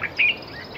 with me.